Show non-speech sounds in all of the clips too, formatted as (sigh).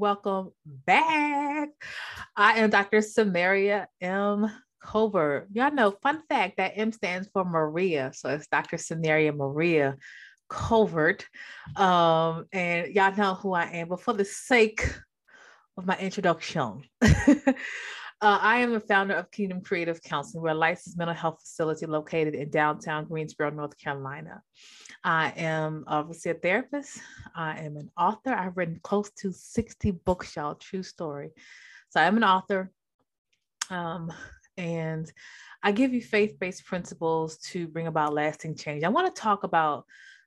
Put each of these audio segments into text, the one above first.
welcome back. I am Dr. Samaria M. Covert. Y'all know, fun fact that M stands for Maria. So it's Dr. Samaria Maria Covert. Um, and y'all know who I am, but for the sake of my introduction, (laughs) uh, I am the founder of Kingdom Creative Counseling. We're a licensed mental health facility located in downtown Greensboro, North Carolina. I am obviously a therapist. I am an author. I've written close to 60 books, y'all, true story. So I'm an author. Um, and I give you faith based principles to bring about lasting change. I want to talk about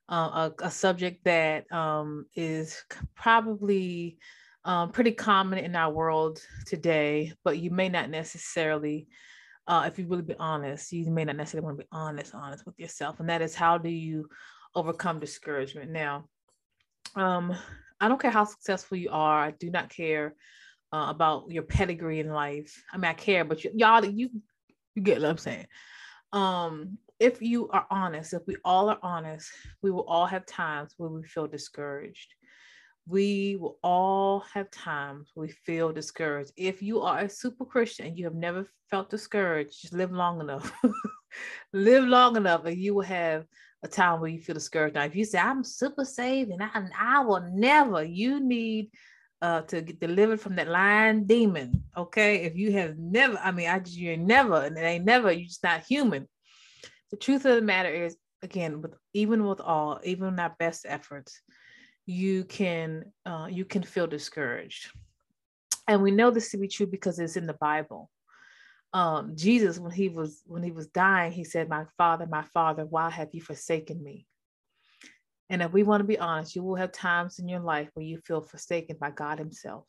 uh, a, a, subject that um, is probably um, pretty common in our world today, but you may not necessarily, uh, if you really be honest, you may not necessarily want to be honest, honest with yourself. And that is how do you overcome discouragement? Now, um, I don't care how successful you are. I do not care uh, about your pedigree in life. I mean, I care, but y- y'all, you you get what I'm saying. Um, if you are honest, if we all are honest, we will all have times where we feel discouraged. We will all have times we feel discouraged. If you are a super Christian and you have never felt discouraged, just live long enough. (laughs) live long enough and you will have a time where you feel discouraged. Now, if you say, I'm super saved and I, I will never, you need uh, to get delivered from that lying demon. Okay. If you have never, I mean, I just, you're never, and it ain't never, you're just not human. The truth of the matter is, again, with even with all, even our best efforts, you can uh, you can feel discouraged, and we know this to be true because it's in the Bible. Um, Jesus, when he was when he was dying, he said, "My Father, my Father, why have you forsaken me?" And if we want to be honest, you will have times in your life where you feel forsaken by God Himself.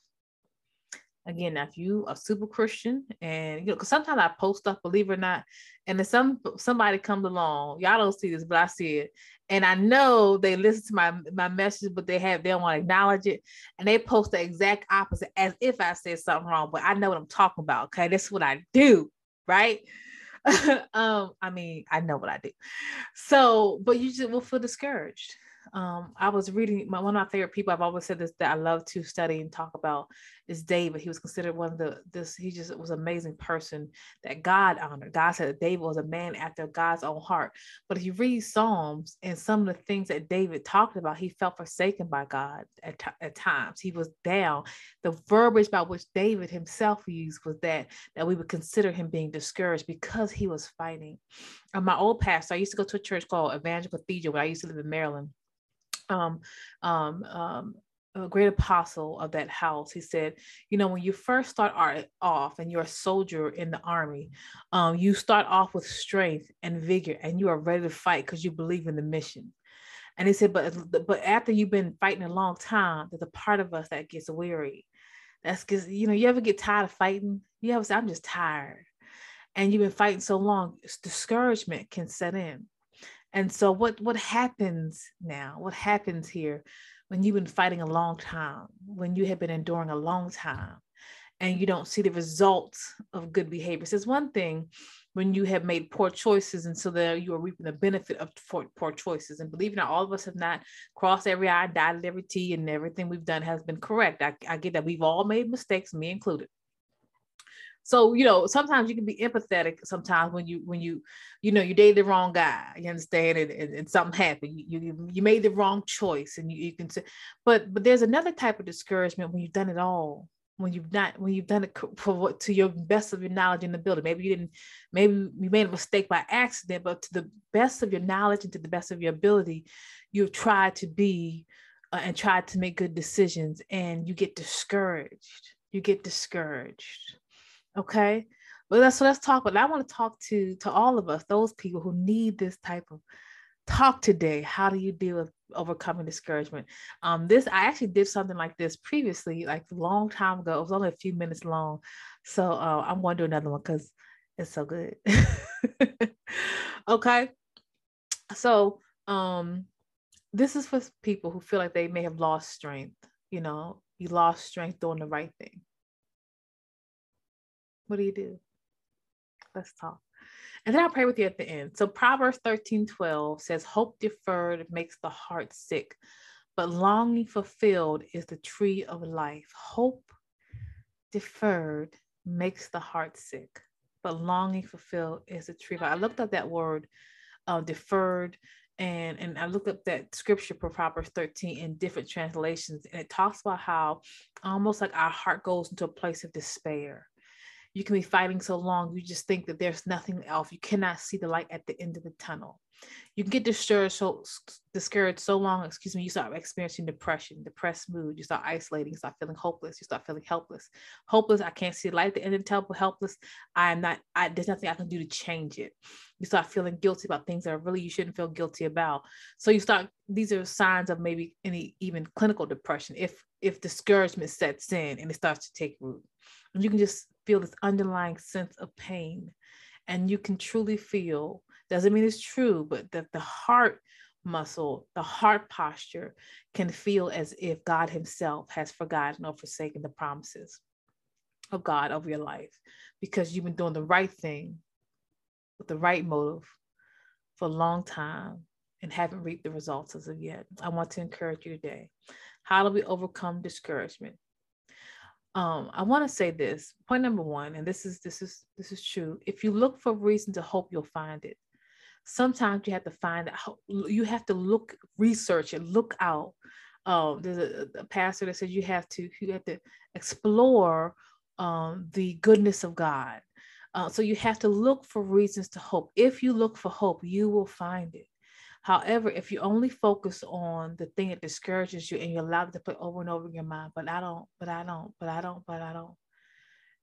Again, if you are super Christian and you know, because sometimes I post stuff, believe it or not, and then some somebody comes along, y'all don't see this, but I see it, and I know they listen to my my message, but they have they don't want to acknowledge it, and they post the exact opposite as if I said something wrong, but I know what I'm talking about. Okay, that's what I do, right? (laughs) um, I mean, I know what I do. So, but you just will feel discouraged um, I was reading my, one of my favorite people. I've always said this that I love to study and talk about is David. He was considered one of the this. He just was an amazing person that God honored. God said that David was a man after God's own heart. But if you read Psalms and some of the things that David talked about, he felt forsaken by God at, at times. He was down. The verbiage by which David himself used was that that we would consider him being discouraged because he was fighting. Uh, my old pastor, I used to go to a church called Evangel Cathedral, where I used to live in Maryland um, um, um, a great apostle of that house, he said, you know, when you first start off and you're a soldier in the army, um, you start off with strength and vigor and you are ready to fight because you believe in the mission. And he said, but but after you've been fighting a long time, there's a part of us that gets weary. That's because you know, you ever get tired of fighting? You ever say, I'm just tired. And you've been fighting so long, discouragement can set in. And so what what happens now? What happens here when you've been fighting a long time, when you have been enduring a long time and you don't see the results of good behaviors? It's one thing when you have made poor choices and so that you are reaping the benefit of poor, poor choices. And believe it or not, all of us have not crossed every I, dotted every T, and everything we've done has been correct. I, I get that we've all made mistakes, me included so you know sometimes you can be empathetic sometimes when you when you you know you dated the wrong guy you understand and, and, and something happened. You, you you made the wrong choice and you, you can say but but there's another type of discouragement when you've done it all when you've not when you've done it for what to your best of your knowledge in the building. Maybe you didn't maybe you made a mistake by accident but to the best of your knowledge and to the best of your ability you've tried to be uh, and tried to make good decisions and you get discouraged. You get discouraged Okay. Well, that's so let's talk. But I want to talk to to all of us, those people who need this type of talk today. How do you deal with overcoming discouragement? Um, this I actually did something like this previously, like a long time ago. It was only a few minutes long, so uh, I'm going to do another one because it's so good. (laughs) okay, so um, this is for people who feel like they may have lost strength. You know, you lost strength doing the right thing. What do you do? Let's talk. And then I'll pray with you at the end. So Proverbs 13 12 says, Hope deferred makes the heart sick, but longing fulfilled is the tree of life. Hope deferred makes the heart sick, but longing fulfilled is the tree. I looked up that word uh, deferred and and I looked up that scripture for Proverbs 13 in different translations, and it talks about how almost like our heart goes into a place of despair. You can be fighting so long, you just think that there's nothing else. You cannot see the light at the end of the tunnel. You can get discouraged so discouraged so long excuse me you start experiencing depression depressed mood you start isolating you start feeling hopeless you start feeling helpless. Hopeless i can't see the light at the end of the tunnel helpless i am not I, there's nothing i can do to change it. You start feeling guilty about things that really you shouldn't feel guilty about. So you start these are signs of maybe any even clinical depression if if discouragement sets in and it starts to take root. And you can just feel this underlying sense of pain and you can truly feel doesn't mean it's true, but that the heart muscle, the heart posture can feel as if God Himself has forgotten or forsaken the promises of God over your life because you've been doing the right thing with the right motive for a long time and haven't reaped the results as of yet. I want to encourage you today. How do we overcome discouragement? Um, I want to say this point number one, and this is this is this is true. If you look for a reason to hope, you'll find it. Sometimes you have to find out you have to look research and look out. Um, there's a, a, pastor that says you have to you have to explore um, the goodness of god. Uh, so you have to look for reasons to hope. If you look for hope you will find it however if you only focus on the thing that discourages you and you allow it to play over and over in your mind but i don't but i don't but i don't but i don't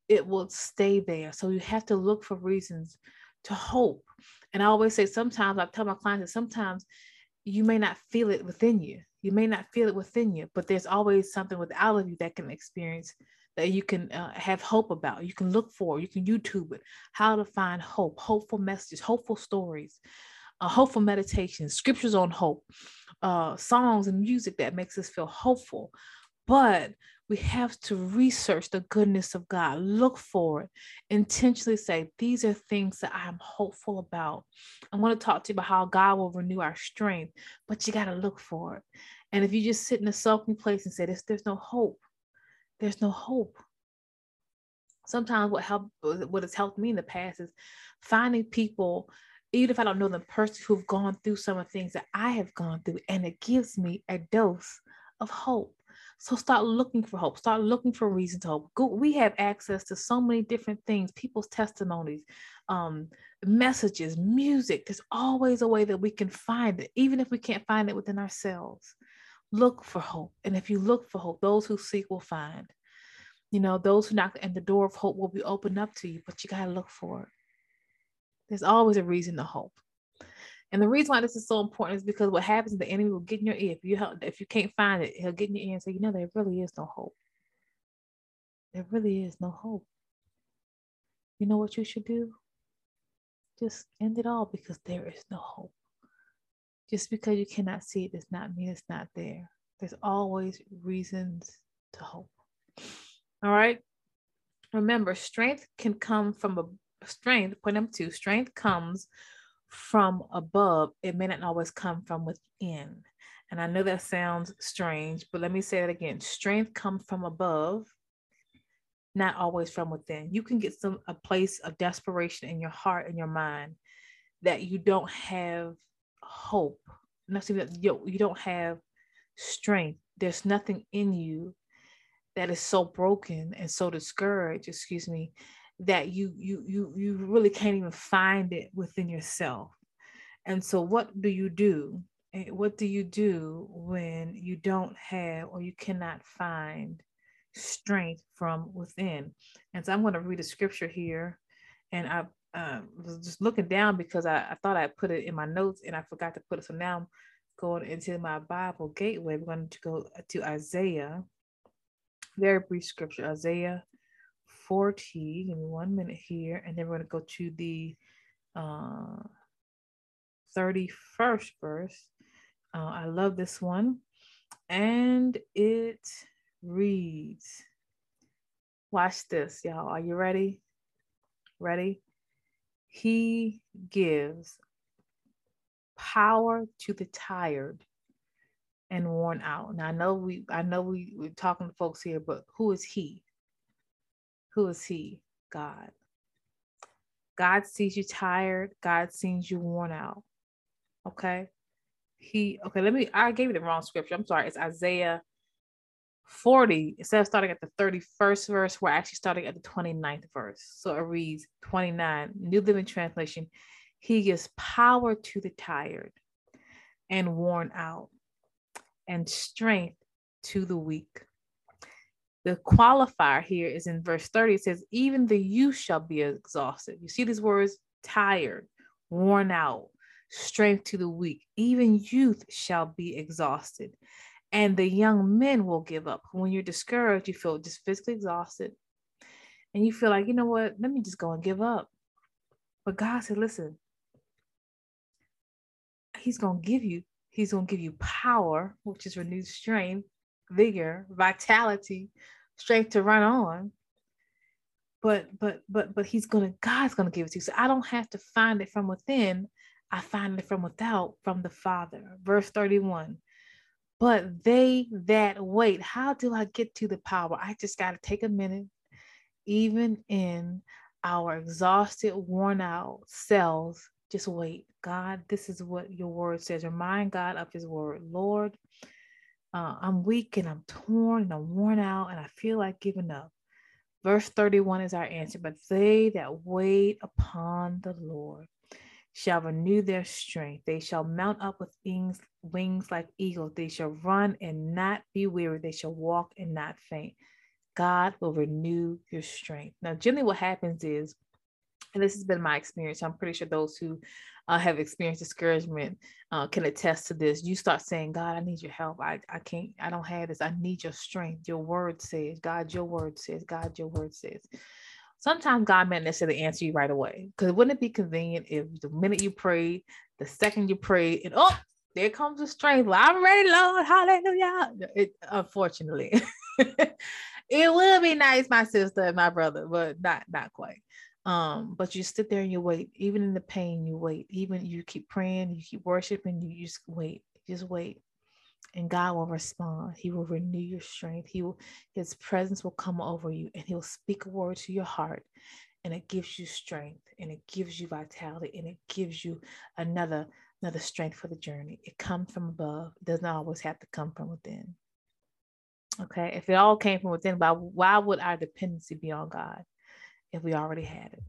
it will stay there so you have to look for reasons to hope and I always say sometimes I tell my clients that sometimes you may not feel it within you. You may not feel it within you, but there's always something without of you that can experience that you can uh, have hope about. You can look for, you can YouTube it, how to find hope, hopeful messages, hopeful stories, hopeful meditation, scriptures on hope, uh, songs and music that makes us feel hopeful. But we have to research the goodness of God, look for it, intentionally say, These are things that I'm hopeful about. I want to talk to you about how God will renew our strength, but you got to look for it. And if you just sit in a sulking place and say, there's, there's no hope, there's no hope. Sometimes what help what has helped me in the past is finding people, even if I don't know the person who've gone through some of the things that I have gone through, and it gives me a dose of hope. So start looking for hope. Start looking for reason to hope. Go, we have access to so many different things, people's testimonies, um, messages, music. There's always a way that we can find it, even if we can't find it within ourselves. Look for hope. And if you look for hope, those who seek will find. You know, those who knock and the door of hope will be opened up to you, but you got to look for it. There's always a reason to hope. And the reason why this is so important is because what happens, the enemy will get in your ear. If you help, if you can't find it, he'll get in your ear and say, you know, there really is no hope. There really is no hope. You know what you should do? Just end it all because there is no hope. Just because you cannot see it does not mean it's not there. There's always reasons to hope. All right. Remember, strength can come from a strength. Point number two: strength comes from above, it may not always come from within. And I know that sounds strange, but let me say that again. Strength comes from above, not always from within. You can get some a place of desperation in your heart and your mind that you don't have hope. Nothing that you, you don't have strength. There's nothing in you that is so broken and so discouraged, excuse me, that you you you you really can't even find it within yourself. And so what do you do? What do you do when you don't have or you cannot find strength from within? And so i'm going to read a scripture here and i uh, was just looking down because I, I thought i put it in my notes and i forgot to put it. So now i'm going into my bible gateway. We're going to go to isaiah. Very brief scripture isaiah 40. Give me one minute here. And then we're going to go to the uh, 31st verse. Uh, I love this one. And it reads, Watch this, y'all. Are you ready? Ready? He gives power to the tired and worn out. Now I know we I know we we're talking to folks here, but who is he? Who is he? God. God sees you tired. God sees you worn out. Okay. He okay, let me I gave you the wrong scripture. I'm sorry. It's Isaiah 40. Instead of starting at the 31st verse, we're actually starting at the 29th verse. So it reads 29, New Living Translation. He gives power to the tired and worn out, and strength to the weak. The qualifier here is in verse 30. It says, Even the youth shall be exhausted. You see these words tired, worn out, strength to the weak. Even youth shall be exhausted. And the young men will give up. When you're discouraged, you feel just physically exhausted. And you feel like, you know what? Let me just go and give up. But God said, listen, He's going to give you, He's going to give you power, which is renewed strength, vigor, vitality, strength to run on. But but but but he's gonna God's gonna give it to you. So I don't have to find it from within. I find it from without, from the Father. Verse 31. But they that wait, how do I get to the power? I just got to take a minute, even in our exhausted, worn out selves, just wait. God, this is what your word says. Remind God of his word. Lord, uh, I'm weak and I'm torn and I'm worn out and I feel like giving up. Verse 31 is our answer. But they that wait upon the Lord shall renew their strength. They shall mount up with wings, wings like eagles. They shall run and not be weary. They shall walk and not faint. God will renew your strength. Now, generally, what happens is, and this has been my experience, I'm pretty sure those who uh, have experienced discouragement uh, can attest to this. You start saying, God, I need your help. I, I can't, I don't have this. I need your strength. Your word says, God, your word says, God, your word says. Sometimes God may not necessarily answer you right away. Because wouldn't it be convenient if the minute you prayed, the second you prayed, and oh, there comes the strength. Well, I'm ready, Lord. Hallelujah. It, unfortunately, (laughs) it will be nice, my sister and my brother, but not not quite. Um, but you sit there and you wait, even in the pain, you wait, even you keep praying, you keep worshiping, you just wait, just wait. And God will respond. He will renew your strength. He will, his presence will come over you and he'll speak a word to your heart. And it gives you strength and it gives you vitality and it gives you another another strength for the journey. It comes from above. It doesn't always have to come from within. Okay. If it all came from within, why, why would our dependency be on God? If we already had it.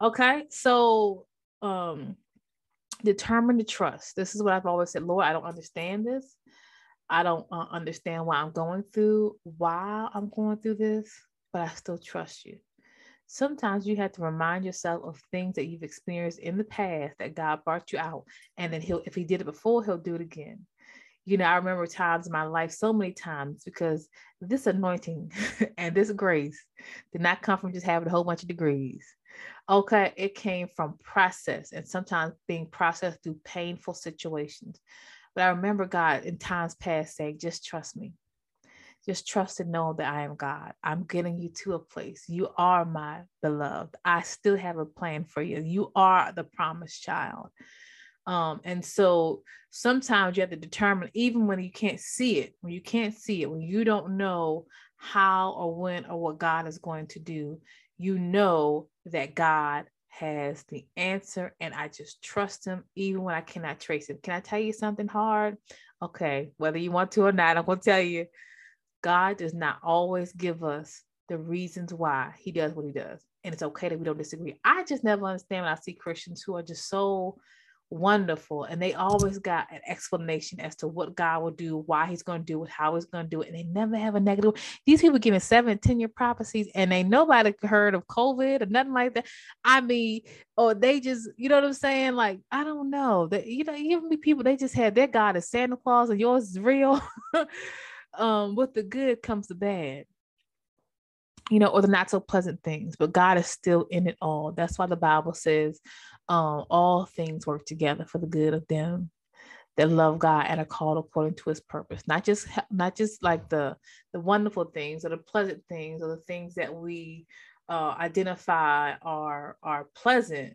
Okay, so um determine to trust. This is what I've always said, Lord, I don't understand this. I don't uh, understand why I'm going through, why I'm going through this, but I still trust you. Sometimes you have to remind yourself of things that you've experienced in the past that God brought you out. And then he'll, if he did it before, he'll do it again you know, I remember times in my life so many times because this anointing (laughs) and this grace did not come from just having a whole bunch of degrees. Okay, it came from process and sometimes being processed through painful situations. But I remember God in times past saying, just trust me. Just trust and know that I am God. I'm getting you to a place. You are my beloved. I still have a plan for you. You are the promised child. Um, and so sometimes you have to determine, even when you can't see it, when you can't see it, when you don't know how or when or what God is going to do, you know that God has the answer and I just trust him even when I cannot trace him. Can I tell you something hard? Okay, whether you want to or not, I'm going to tell you God does not always give us the reasons why he does what he does. And it's okay that we don't disagree. I just never understand when I see Christians who are just so wonderful. And they always got an explanation as to what God will do, why he's going to do it, how he's going to do it. And they never have a negative. These people giving seven, 10 year prophecies and they nobody heard of COVID or nothing like that. I mean, or they just, you know what I'm saying? Like, I don't know that, you know, even people, they just had their God is Santa Claus and yours is real. (laughs) um, with the good comes the bad you know, or the not so pleasant things, but God is still in it all. That's why the Bible says, um, all things work together for the good of them that love God and are called according to his purpose. Not just not just like the the wonderful things or the pleasant things or the things that we uh, identify are are pleasant,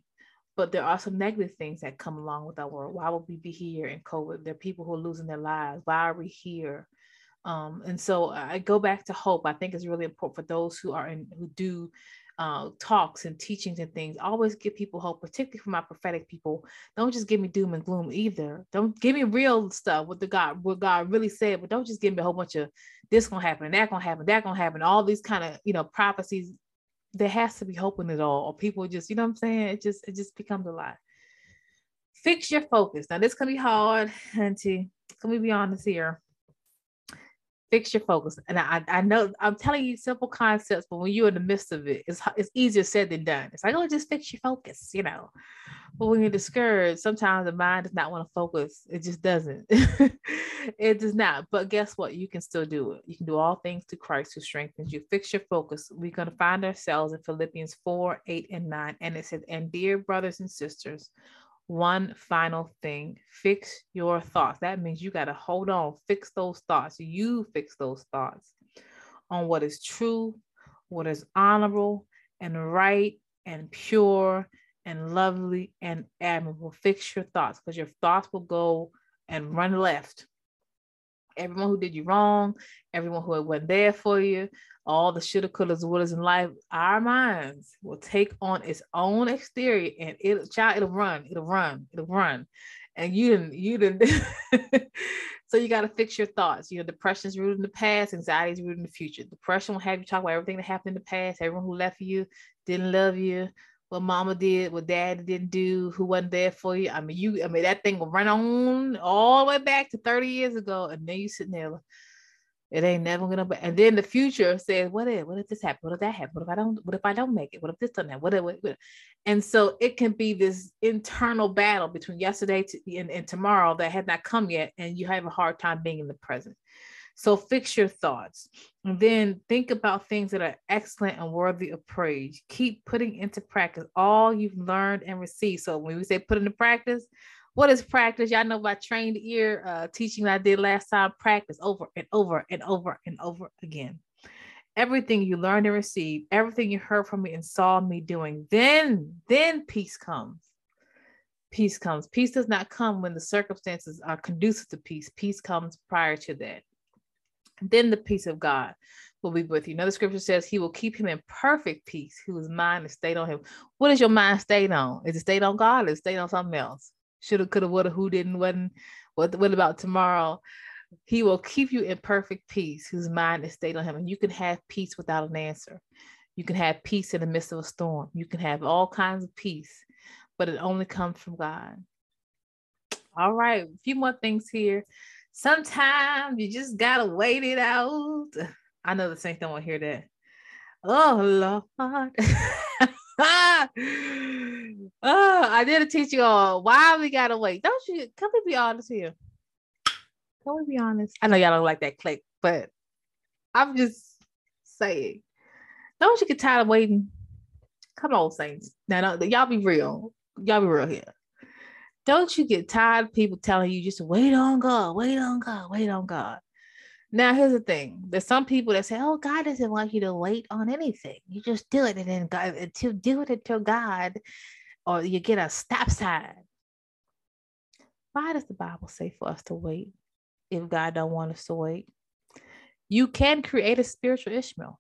but there are some negative things that come along with our world. Why would we be here in COVID? There are people who are losing their lives. Why are we here? Um, and so I go back to hope. I think it's really important for those who are in who do uh, talks and teachings and things. Always give people hope, particularly for my prophetic people. Don't just give me doom and gloom either. Don't give me real stuff. What the God, what God really said, but don't just give me a whole bunch of this gonna happen, that gonna happen, that gonna happen. All these kind of you know prophecies. There has to be hope in it all, or people just you know what I'm saying. It just it just becomes a lot. Fix your focus. Now this can be hard, (laughs) Auntie. Can we be honest here? Fix your focus. And I, I know I'm telling you simple concepts, but when you're in the midst of it, it's it's easier said than done. It's like, oh, just fix your focus, you know. But when you're discouraged, sometimes the mind does not want to focus. It just doesn't. (laughs) it does not. But guess what? You can still do it. You can do all things through Christ who strengthens you. Fix your focus. We're going to find ourselves in Philippians 4, 8, and 9. And it says, and dear brothers and sisters, one final thing fix your thoughts. That means you got to hold on, fix those thoughts. You fix those thoughts on what is true, what is honorable and right and pure and lovely and admirable. Fix your thoughts because your thoughts will go and run left everyone who did you wrong, everyone who wasn't there for you, all the shoulda, couldas, wouldas in life, our minds will take on its own exterior and it child, it'll run, it'll run, it'll run. And you didn't, you didn't. (laughs) so you got to fix your thoughts. You know, depression is rooted in the past, anxiety is rooted in the future. Depression will have you talk about everything that happened in the past, everyone who left you, didn't love you, what mama did, what dad didn't do, who wasn't there for you. I mean, you, I mean, that thing will run on all the way back to 30 years ago. And then you sitting there, it ain't never gonna be. And then the future says, what if, what if this happen? What if that happen? What if I don't, what if I don't make it? What if this doesn't happen? What if, what if? And so it can be this internal battle between yesterday to, and, and tomorrow that had not come yet. And you have a hard time being in the present. So fix your thoughts. And then think about things that are excellent and worthy of praise. Keep putting into practice all you've learned and received. So when we say put into practice, what is practice? Y'all know about trained ear uh, teaching I did last time. Practice over and over and over and over again. Everything you learned and received, everything you heard from me and saw me doing, then, then peace comes. Peace comes. Peace does not come when the circumstances are conducive to peace. Peace comes prior to that then the peace of God will be with you. Another scripture says he will keep him in perfect peace, whose mind is stayed on him. What is your mind stayed on? Is it stayed on God or is it stayed on something else? Shoulda, coulda, woulda, who didn't, wasn't. What, what about tomorrow? He will keep you in perfect peace, whose mind is stayed on him. And you can have peace without an answer. You can have peace in the midst of a storm. You can have all kinds of peace, but it only comes from God. All right, a few more things here sometimes you just gotta wait it out. I know the saints don't want to hear that. Oh Lord. (laughs) oh, I did a you all why we gotta wait. Don't you? Can we be honest here? Can we be honest? I know y'all don't like that click, but I'm just saying. Don't you get tired of waiting? Come on, saints. Now, y'all be real. Y'all be real here. Don't you get tired of people telling you just wait on God, wait on God, wait on God? Now, here's the thing: there's some people that say, "Oh, God doesn't want you to wait on anything. You just do it, and then God until do it until God, or you get a stop sign." Why does the Bible say for us to wait if God don't want us to wait? You can create a spiritual Ishmael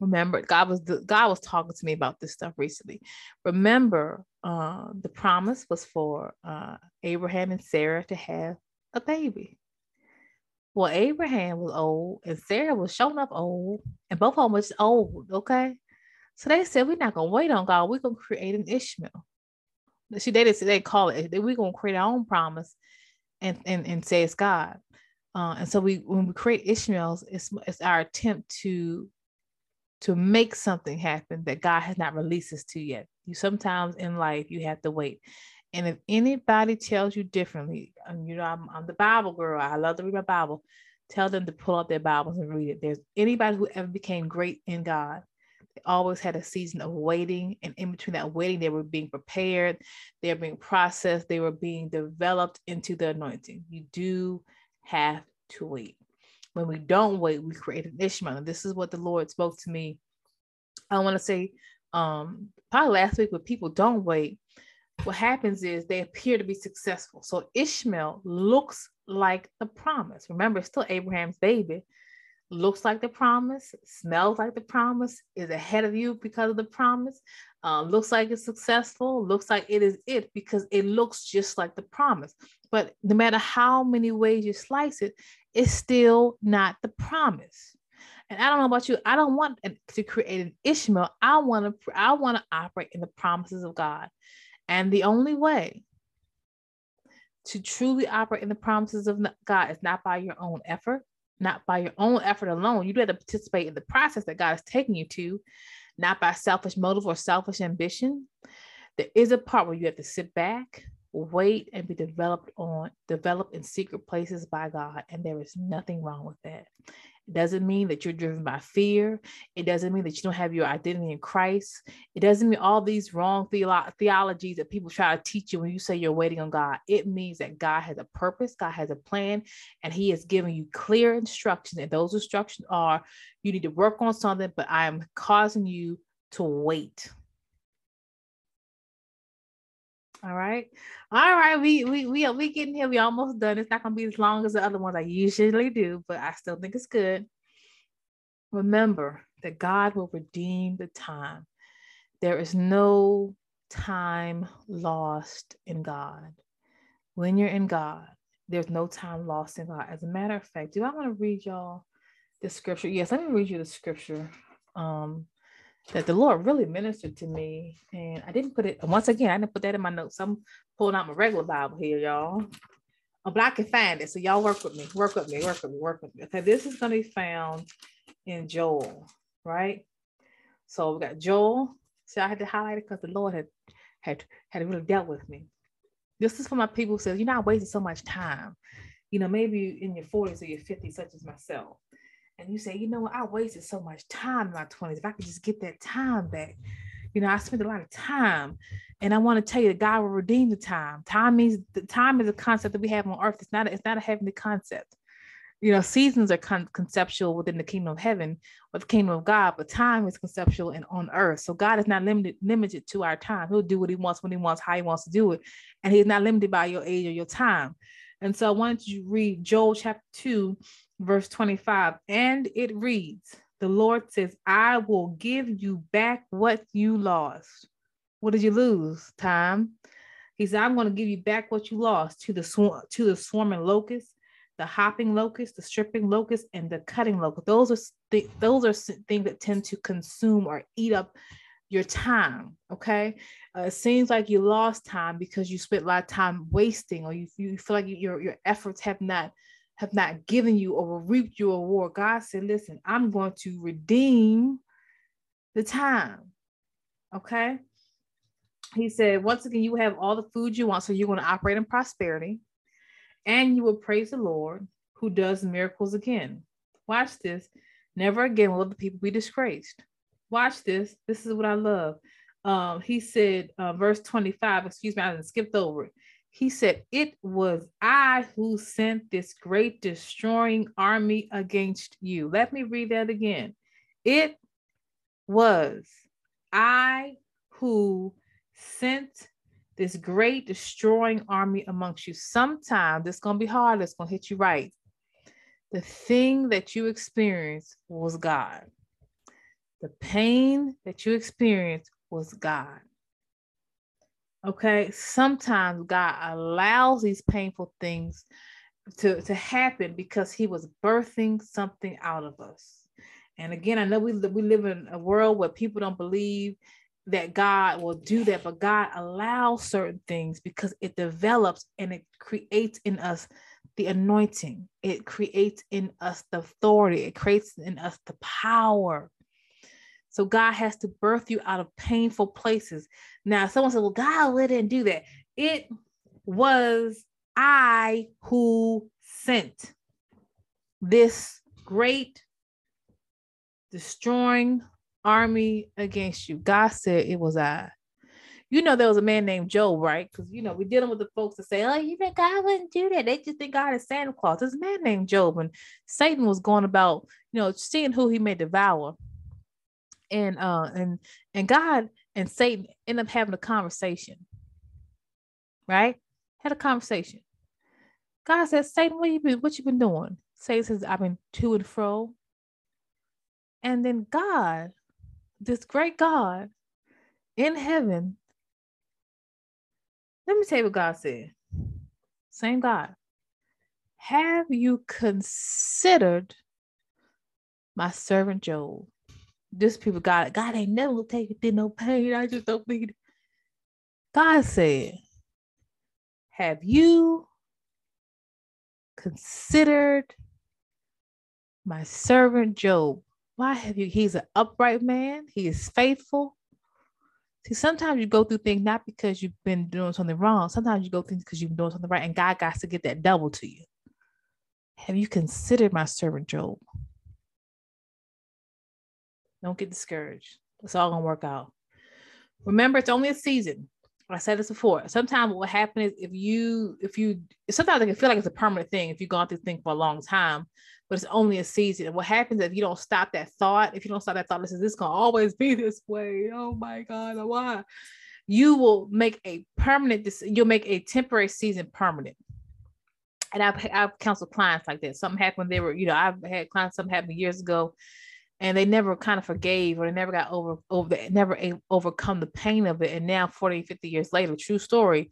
remember god was god was talking to me about this stuff recently. Remember uh, the promise was for uh, abraham and sarah to have a baby. Well abraham was old and sarah was showing up old and both of them was old okay? So they said we're not to wait on god. We're to create an ishmael. She they didn't they call it we're to create our own promise and and, and say it's god. Uh, and so we when we create ishmaels it's, it's our attempt to to make something happen that God has not released us to yet. You sometimes in life you have to wait. And if anybody tells you differently, you know, I'm, I'm the Bible girl. I love to read my Bible. Tell them to pull out their Bibles and read it. There's anybody who ever became great in God. They always had a season of waiting, and in between that waiting, they were being prepared, they were being processed, they were being developed into the anointing. You do have to wait. When we don't wait, we create an Ishmael. And this is what the Lord spoke to me. I want to say um probably last week, but people don't wait. what happens is they appear to be successful. So Ishmael looks like the promise. Remember, it's still Abraham's baby. Looks like the promise, smells like the promise, is ahead of you because of the promise, uh, looks like it's successful, looks like it is it because it looks just like the promise. But no matter how many ways you slice it, it's still not the promise. And I don't know about you, I don't want to create an Ishmael. I want to I want to operate in the promises of God. And the only way to truly operate in the promises of God is not by your own effort, not by your own effort alone. You do have to participate in the process that God is taking you to, not by selfish motive or selfish ambition. There is a part where you have to sit back, wait, and be developed on, developed in secret places by God. And there is nothing wrong with that. It doesn't mean that you're driven by fear. It doesn't mean that you don't have your identity in Christ. It doesn't mean all these wrong theolo- theologies that people try to teach you when you say you're waiting on God. It means that God has a purpose, God has a plan, and He has given you clear instructions. And those instructions are you need to work on something, but I am causing you to wait. All right. All right. We we we we getting here. We almost done. It's not gonna be as long as the other ones I usually do, but I still think it's good. Remember that God will redeem the time. There is no time lost in God. When you're in God, there's no time lost in God. As a matter of fact, do I want to read y'all the scripture? Yes, let me read you the scripture. Um, that the Lord really ministered to me. And I didn't put it, once again, I didn't put that in my notes. I'm pulling out my regular Bible here, y'all. Oh, but I can find it. So y'all work with me, work with me, work with me, work with me. Okay, this is going to be found in Joel, right? So we got Joel. See, I had to highlight it because the Lord had had had really dealt with me. This is for my people who says, you're not wasting so much time. You know, maybe in your 40s or your 50s, such as myself and you say, you know what, I wasted so much time in my 20s. If I could just get that time back, you know, I spent a lot of time. And I want to tell you that God will redeem the time. Time means the time is a concept that we have on earth. It's not, a, it's not a heavenly concept. You know, seasons are con- conceptual within the kingdom of heaven or the kingdom of God, but time is conceptual and on earth. So God is not limited limited to our time. He'll do what he wants when he wants, how he wants to do it. And he's not limited by your age or your time. And so I wanted you to read Joel chapter 2, verse 25, and it reads, The Lord says, I will give you back what you lost. What did you lose? Time. He said, I'm going to give you back what you lost to the swarm to the swarming locust, the hopping locust, the stripping locust, and the cutting locust. Those are th- those are things that tend to consume or eat up your time. Okay, uh, it seems like you lost time because you spent a lot of time wasting, or you, you feel like your your efforts have not have not given you or reaped your reward. God said, listen, I'm going to redeem the time. Okay. He said, once again, you have all the food you want. So you're going to operate in prosperity and you will praise the Lord who does miracles again. Watch this. Never again will the people be disgraced. Watch this. This is what I love. Um, he said, uh, verse 25, excuse me, I skipped over it. He said, It was I who sent this great destroying army against you. Let me read that again. It was I who sent this great destroying army amongst you. Sometimes it's going to be hard, it's going to hit you right. The thing that you experienced was God. The pain that you experienced was God. Okay, sometimes God allows these painful things to, to happen because He was birthing something out of us. And again, I know we, we live in a world where people don't believe that God will do that, but God allows certain things because it develops and it creates in us the anointing, it creates in us the authority, it creates in us the power so God has to birth you out of painful places. Now, someone said, Well, God didn't do that. It was I who sent this great destroying army against you. God said it was I. You know, there was a man named Job, right? Because you know, we're dealing with the folks that say, Oh, you think God wouldn't do that? They just think God is Santa Claus. There's a man named Job, and Satan was going about, you know, seeing who he may devour and uh and and God and Satan end up having a conversation. right? Had a conversation. God said, Satan, what you been what you been doing? Satan says, I've been to and fro. And then God, this great God in heaven, let me tell you what God said. Same God. Have you considered my servant Job? This people, God, God ain't never taken did no pain. I just don't it. God said, Have you considered my servant Job? Why have you? He's an upright man, he is faithful. See, sometimes you go through things not because you've been doing something wrong. Sometimes you go through things because you've been doing something right, and God got to get that double to you. Have you considered my servant Job? Don't get discouraged. It's all gonna work out. Remember, it's only a season. I said this before. Sometimes what happens is if you, if you, sometimes I can feel like it's a permanent thing if you've gone through things for a long time, but it's only a season. And what happens if you don't stop that thought, if you don't stop that thought, this is this gonna always be (laughs) this way. Oh my God, oh, why? You will make a permanent, you'll make a temporary season permanent and I've I've counseled clients like that. Something happened. They were, you know, I've had clients. Something happened years ago, and they never kind of forgave or they never got over over never a, overcome the pain of it. And now, 40, 50 years later, true story,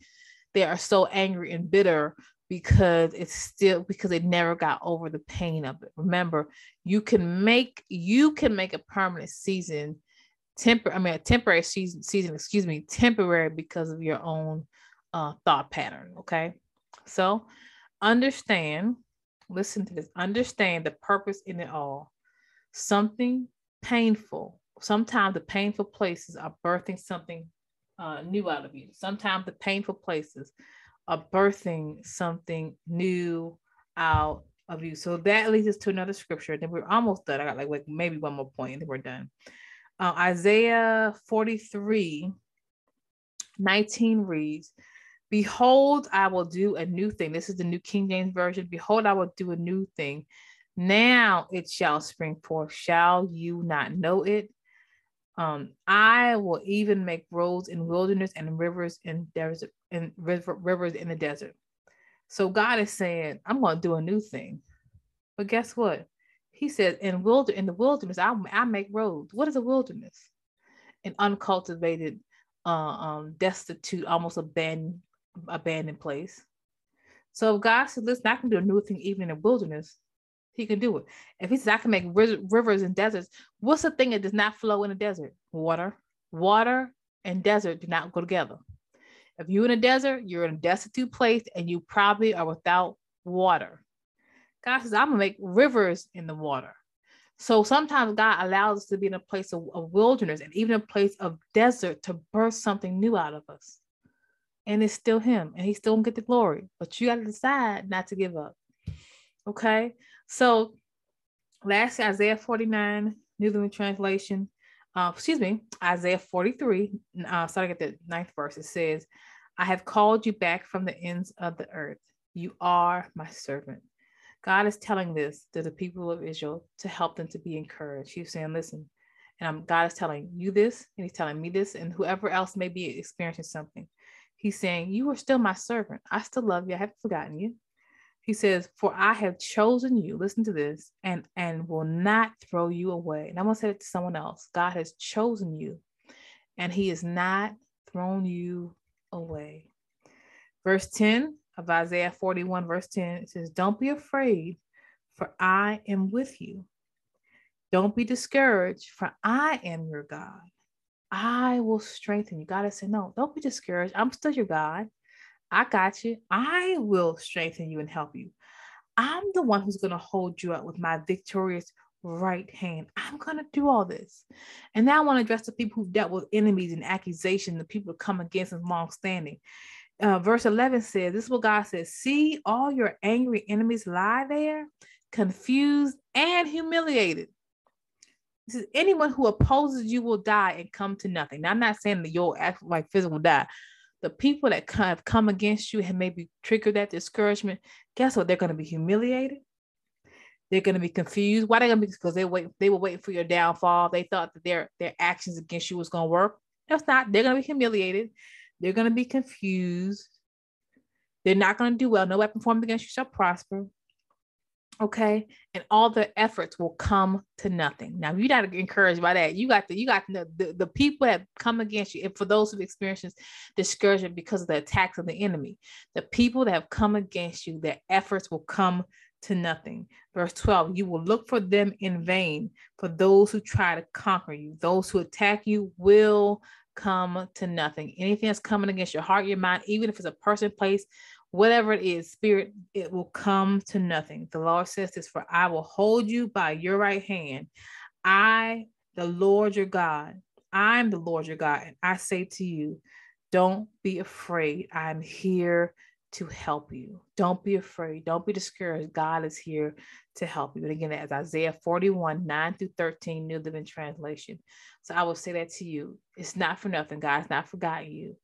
they are so angry and bitter because it's still because they never got over the pain of it. Remember, you can make you can make a permanent season temper I mean a temporary season season, excuse me, temporary because of your own uh thought pattern. Okay. So understand, listen to this, understand the purpose in it all. Something painful, sometimes the painful places are birthing something uh, new out of you. Sometimes the painful places are birthing something new out of you. So that leads us to another scripture. Then we're almost done. I got like, like maybe one more point and then we're done. Uh, Isaiah 43 19 reads, Behold, I will do a new thing. This is the New King James Version. Behold, I will do a new thing. Now it shall spring forth. Shall you not know it? Um, I will even make roads in wilderness and rivers in desert and river, rivers in the desert. So God is saying, I'm going to do a new thing. But guess what? He says, in wilder in the wilderness, I, I make roads. What is a wilderness? An uncultivated, uh, um, destitute, almost abandoned abandoned place. So God said, listen, I can do a new thing even in the wilderness. He can do it. If he says I can make rivers and deserts, what's the thing that does not flow in a desert? Water. Water and desert do not go together. If you're in a desert, you're in a destitute place and you probably are without water. God says, I'm gonna make rivers in the water. So sometimes God allows us to be in a place of, of wilderness and even a place of desert to birth something new out of us and it's still him and he still gonna get the glory but you got to decide not to give up okay so lastly isaiah 49 new living translation uh, excuse me isaiah 43 uh, starting at the ninth verse it says i have called you back from the ends of the earth you are my servant god is telling this to the people of israel to help them to be encouraged he's saying listen and I'm, god is telling you this and he's telling me this and whoever else may be experiencing something He's saying, You are still my servant. I still love you. I haven't forgotten you. He says, For I have chosen you, listen to this, and, and will not throw you away. And I'm going to say it to someone else. God has chosen you, and he has not thrown you away. Verse 10 of Isaiah 41, verse 10, it says, Don't be afraid, for I am with you. Don't be discouraged, for I am your God. I will strengthen you. God has said, No, don't be discouraged. I'm still your God. I got you. I will strengthen you and help you. I'm the one who's going to hold you up with my victorious right hand. I'm going to do all this. And now I want to address the people who've dealt with enemies and accusations, the people who come against them long standing. Uh, verse 11 says, This is what God says See all your angry enemies lie there, confused and humiliated says, anyone who opposes you will die and come to nothing. Now, I'm not saying that you'll act like physical die. The people that have come against you and maybe triggered that discouragement, guess what? They're going to be humiliated. They're going to be confused. Why they going to be? Because they wait. They were waiting for your downfall. They thought that their their actions against you was going to work. That's not. They're going to be humiliated. They're going to be confused, They're not going to do well. No weapon formed against you shall prosper. Okay. And all the efforts will come to nothing. Now, you got to encouraged by that. You got the, you got the, the, the people that come against you. And for those who've experienced discouragement because of the attacks of the enemy, the people that have come against you, their efforts will come to nothing. Verse 12, you will look for them in vain. For those who try to conquer you, those who attack you will come to nothing. Anything that's coming against your heart, your mind, even if it's a person, place, whatever it is, spirit, it will come to nothing. The Lord says this For I will hold you by your right hand. I, the Lord your God, I'm the Lord your God. And I say to you, don't be afraid. I'm here to help you. Don't be afraid. Don't be discouraged. God is here to help you. And again, as Isaiah 41, 9 through 13, New Living Translation. So I will say that to you. It's not for nothing. God's not forgotten you.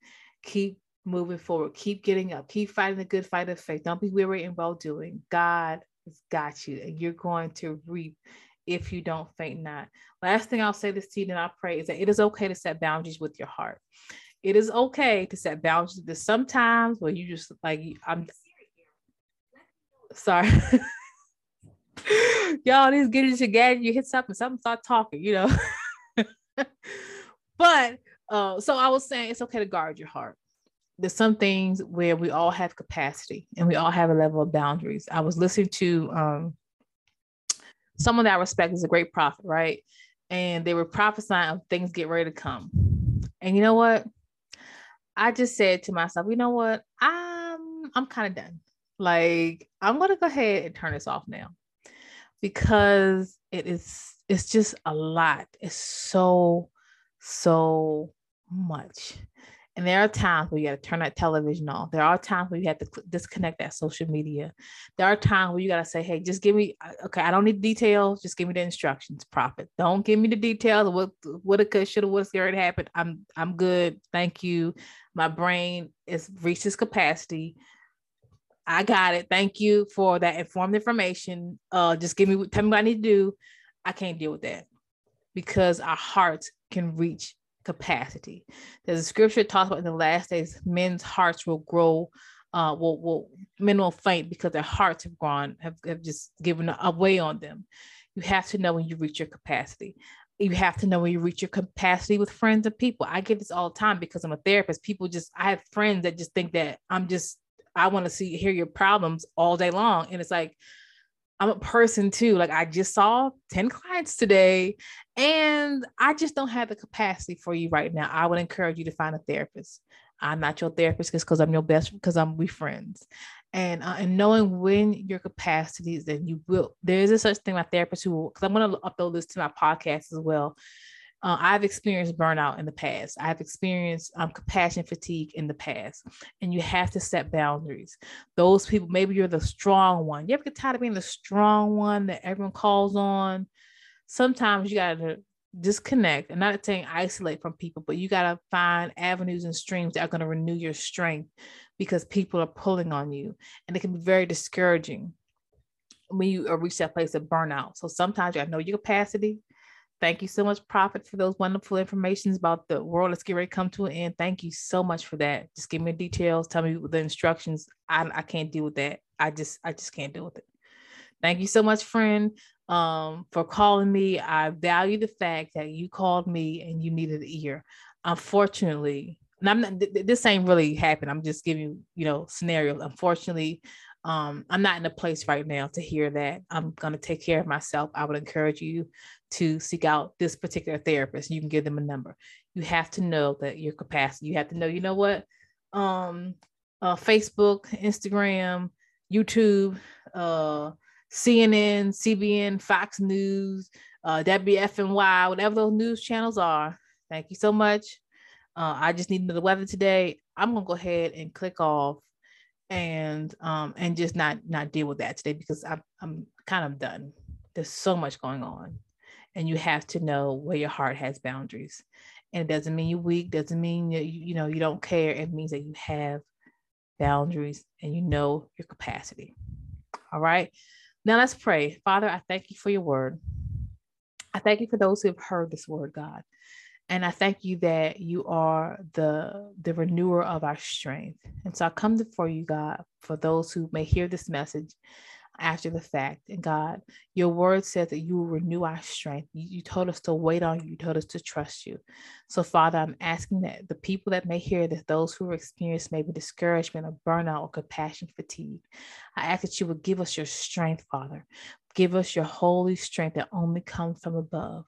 Keep moving forward. Keep getting up. Keep fighting the good fight of faith. Don't be weary in well doing. God has got you, and you're going to reap if you don't faint not. Last thing I'll say this to you, and I pray is that it is okay to set boundaries with your heart it is okay to set boundaries. There's sometimes where you just like I'm sorry. (laughs) Y'all, this getting together, you hit something, something start talking, you know. (laughs) but uh, so I was saying it's okay to guard your heart. There's some things where we all have capacity and we all have a level of boundaries. I was listening to um, someone that I respect is a great prophet, right? And they were prophesying of things get ready to come. And you know what? I just said to myself, you know what? I'm I'm kind of done. Like I'm gonna go ahead and turn this off now because it is it's just a lot. It's so so much. And there are times where you got to turn that television off. There are times where you have to disconnect that social media. There are times where you got to say, hey, just give me, okay, I don't need details. Just give me the instructions, prophet. Don't give me the details of what, what it could, should have, what's already happened. I'm, I'm good. Thank you. My brain is reached its capacity. I got it. Thank you for that informed information. Uh, just give me, tell me what I need to do. I can't deal with that because our hearts can reach capacity. There's a scripture talks about in the last days, men's hearts will grow, uh, will will men will faint because their hearts have gone, have, have just given away on them. You have to know when you reach your capacity. You have to know when you reach your capacity with friends and people. I get this all the time because I'm a therapist. People just I have friends that just think that I'm just I want to see hear your problems all day long. And it's like I'm a person too. Like I just saw 10 clients today and I just don't have the capacity for you right now. I would encourage you to find a therapist. I'm not your therapist just because I'm your best friend, because I'm we friends. And uh, and knowing when your capacities and you will there is a such thing my therapist who because I'm going to upload this to my podcast as well uh, I've experienced burnout in the past. I've experienced um, compassion fatigue in the past, and you have to set boundaries. Those people, maybe you're the strong one. You ever get tired of being the strong one that everyone calls on? Sometimes you got to disconnect and not saying isolate from people, but you got to find avenues and streams that are going to renew your strength because people are pulling on you, and it can be very discouraging when you reach that place of burnout. So sometimes you got to know your capacity Thank you so much, Prophet, for those wonderful informations about the world Let's get ready to come to an end. Thank you so much for that. Just give me the details. Tell me the instructions. I, I can't deal with that. I just I just can't deal with it. Thank you so much, friend, um, for calling me. I value the fact that you called me and you needed an ear. Unfortunately, and I'm not, this ain't really happened. I'm just giving you, you know scenarios. Unfortunately, um, I'm not in a place right now to hear that. I'm going to take care of myself. I would encourage you to seek out this particular therapist. You can give them a number. You have to know that your capacity. You have to know, you know what? Um, uh, Facebook, Instagram, YouTube, uh, CNN, CBN, Fox News, uh, WFNY, whatever those news channels are. Thank you so much. Uh, I just need the weather today. I'm gonna go ahead and click off and um and just not not deal with that today because I'm I'm kind of done. There's so much going on and you have to know where your heart has boundaries. And it doesn't mean you're weak doesn't mean you, you know you don't care. It means that you have boundaries and you know your capacity. All right? Now let's pray. Father i thank you for your word. I thank you for those who have heard this word god And I thank you that you are the the renewer of our strength. And so I come before you, God, for those who may hear this message after the fact. And God, your word says that you will renew our strength. You, you, told us to wait on you, you told us to trust you. So, Father, I'm asking that the people that may hear this, those who are experiencing maybe discouragement or burnout or compassion fatigue, I ask that you would give us your strength, Father. Give us your holy strength that only comes from above.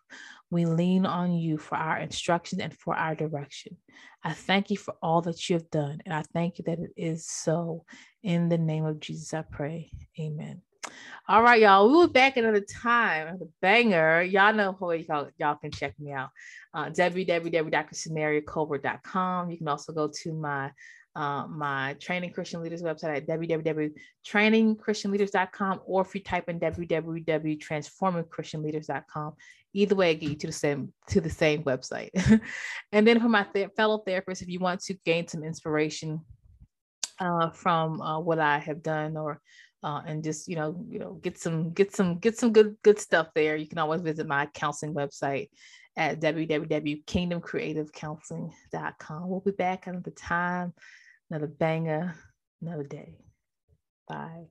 We lean on you for our instruction and for our direction. I thank you for all that you have done, and I thank you that it is so. In the name of Jesus, I pray. Amen. All right, y'all. We will back another time. The banger. Y'all know who y'all, y'all can check me out. Uh. You can also go to my uh, my training Christian leaders website at www.trainingchristianleaders.com or if you type in www.transformingchristianleaders.com either way I get you to the same to the same website. (laughs) And then for my th- fellow therapists if you want to gain some inspiration uh, from uh, what I have done or uh, and just you know you know get some get some get some good good stuff there you can always visit my counseling website at www.kingdomcreativecounseling.com we'll be back another time another banger another day. Bye